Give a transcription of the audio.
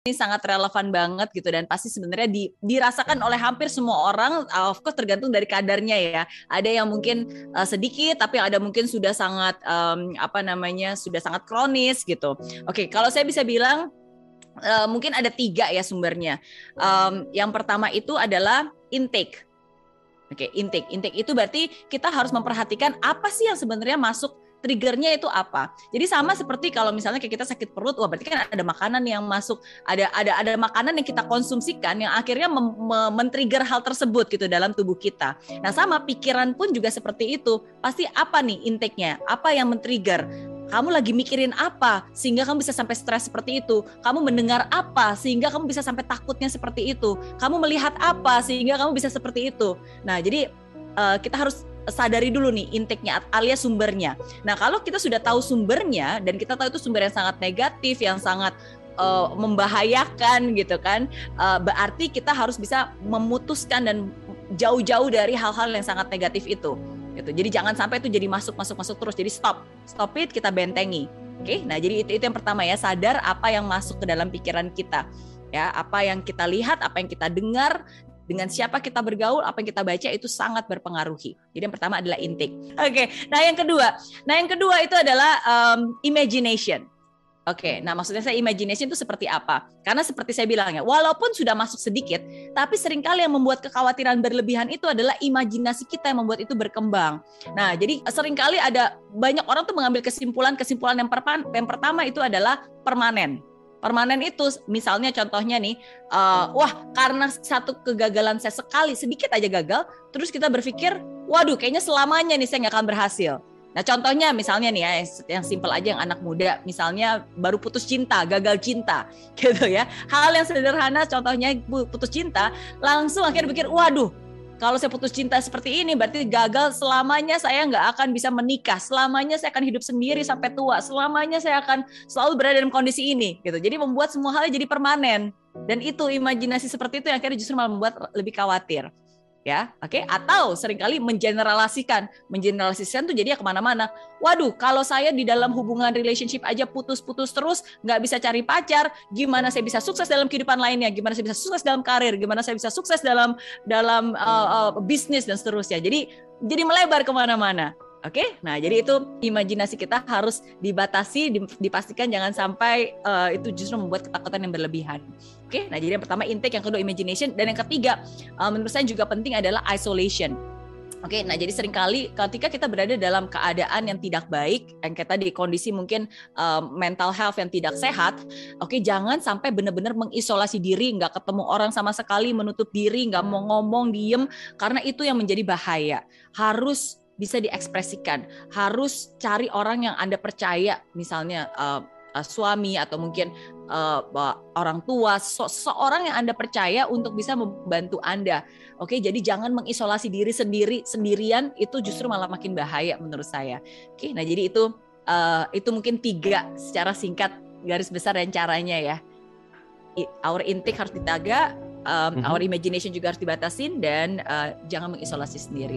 ini sangat relevan banget gitu dan pasti sebenarnya di, dirasakan oleh hampir semua orang of course tergantung dari kadarnya ya. Ada yang mungkin uh, sedikit tapi ada mungkin sudah sangat um, apa namanya sudah sangat kronis gitu. Oke kalau saya bisa bilang uh, mungkin ada tiga ya sumbernya. Um, yang pertama itu adalah intake. Oke, intake. Intake itu berarti kita harus memperhatikan apa sih yang sebenarnya masuk triggernya itu apa. Jadi sama seperti kalau misalnya kayak kita sakit perut, wah berarti kan ada makanan yang masuk, ada ada ada makanan yang kita konsumsikan yang akhirnya men-trigger hal tersebut gitu dalam tubuh kita. Nah, sama pikiran pun juga seperti itu. Pasti apa nih intake-nya? Apa yang men-trigger? Kamu lagi mikirin apa sehingga kamu bisa sampai stres seperti itu? Kamu mendengar apa sehingga kamu bisa sampai takutnya seperti itu? Kamu melihat apa sehingga kamu bisa seperti itu? Nah, jadi uh, kita harus sadari dulu nih intake-nya alias sumbernya. Nah, kalau kita sudah tahu sumbernya dan kita tahu itu sumber yang sangat negatif, yang sangat uh, membahayakan gitu kan, uh, berarti kita harus bisa memutuskan dan jauh-jauh dari hal-hal yang sangat negatif itu. Gitu. Jadi jangan sampai itu jadi masuk masuk masuk terus. Jadi stop, stop it kita bentengi. Oke, okay? nah jadi itu itu yang pertama ya sadar apa yang masuk ke dalam pikiran kita ya apa yang kita lihat, apa yang kita dengar, dengan siapa kita bergaul, apa yang kita baca itu sangat berpengaruhi. Jadi yang pertama adalah intake. Oke, okay. nah yang kedua, nah yang kedua itu adalah um, imagination. Oke, okay, nah maksudnya saya imagination itu seperti apa? Karena seperti saya bilang ya, walaupun sudah masuk sedikit, tapi sering kali yang membuat kekhawatiran berlebihan itu adalah imajinasi kita yang membuat itu berkembang. Nah, jadi sering kali ada banyak orang tuh mengambil kesimpulan, kesimpulan yang, yang pertama itu adalah permanen permanen itu misalnya contohnya nih uh, wah karena satu kegagalan saya sekali sedikit aja gagal terus kita berpikir waduh kayaknya selamanya nih saya nggak akan berhasil. Nah contohnya misalnya nih ya yang simpel aja yang anak muda misalnya baru putus cinta gagal cinta gitu ya. Hal yang sederhana contohnya putus cinta langsung akhirnya berpikir waduh kalau saya putus cinta seperti ini berarti gagal selamanya saya nggak akan bisa menikah. Selamanya saya akan hidup sendiri sampai tua. Selamanya saya akan selalu berada dalam kondisi ini gitu. Jadi membuat semua hal jadi permanen. Dan itu imajinasi seperti itu yang akhirnya justru malah membuat lebih khawatir ya oke? Okay? atau sering kali mengeneralisasikan. Mengeneralisasikan tuh jadi ya ke mana-mana. Waduh kalau saya di dalam hubungan relationship aja putus-putus terus nggak bisa cari pacar gimana saya bisa sukses dalam kehidupan lainnya? Gimana saya bisa sukses dalam karir? Gimana saya bisa sukses dalam dalam uh, uh, bisnis dan seterusnya? Jadi jadi melebar ke mana-mana Oke, okay? nah jadi itu imajinasi kita harus dibatasi, dipastikan jangan sampai uh, itu justru membuat ketakutan yang berlebihan. Oke, okay? nah jadi yang pertama intake, yang kedua imagination, dan yang ketiga uh, menurut saya juga penting adalah isolation. Oke, okay, nah jadi sering kali ketika kita berada dalam keadaan yang tidak baik, yang kita di kondisi mungkin uh, mental health yang tidak sehat, oke okay, jangan sampai benar-benar mengisolasi diri, nggak ketemu orang sama sekali, menutup diri, nggak mau ngomong, diem, karena itu yang menjadi bahaya. Harus bisa diekspresikan. Harus cari orang yang Anda percaya, misalnya uh, uh, suami atau mungkin uh, orang tua, so, seorang yang Anda percaya untuk bisa membantu Anda. Oke, jadi jangan mengisolasi diri sendiri sendirian itu justru malah makin bahaya menurut saya. Oke, nah jadi itu uh, itu mungkin tiga secara singkat garis besar dan caranya ya. Our intake harus ditaga, um, mm -hmm. our imagination juga harus dibatasin dan uh, jangan mengisolasi sendiri.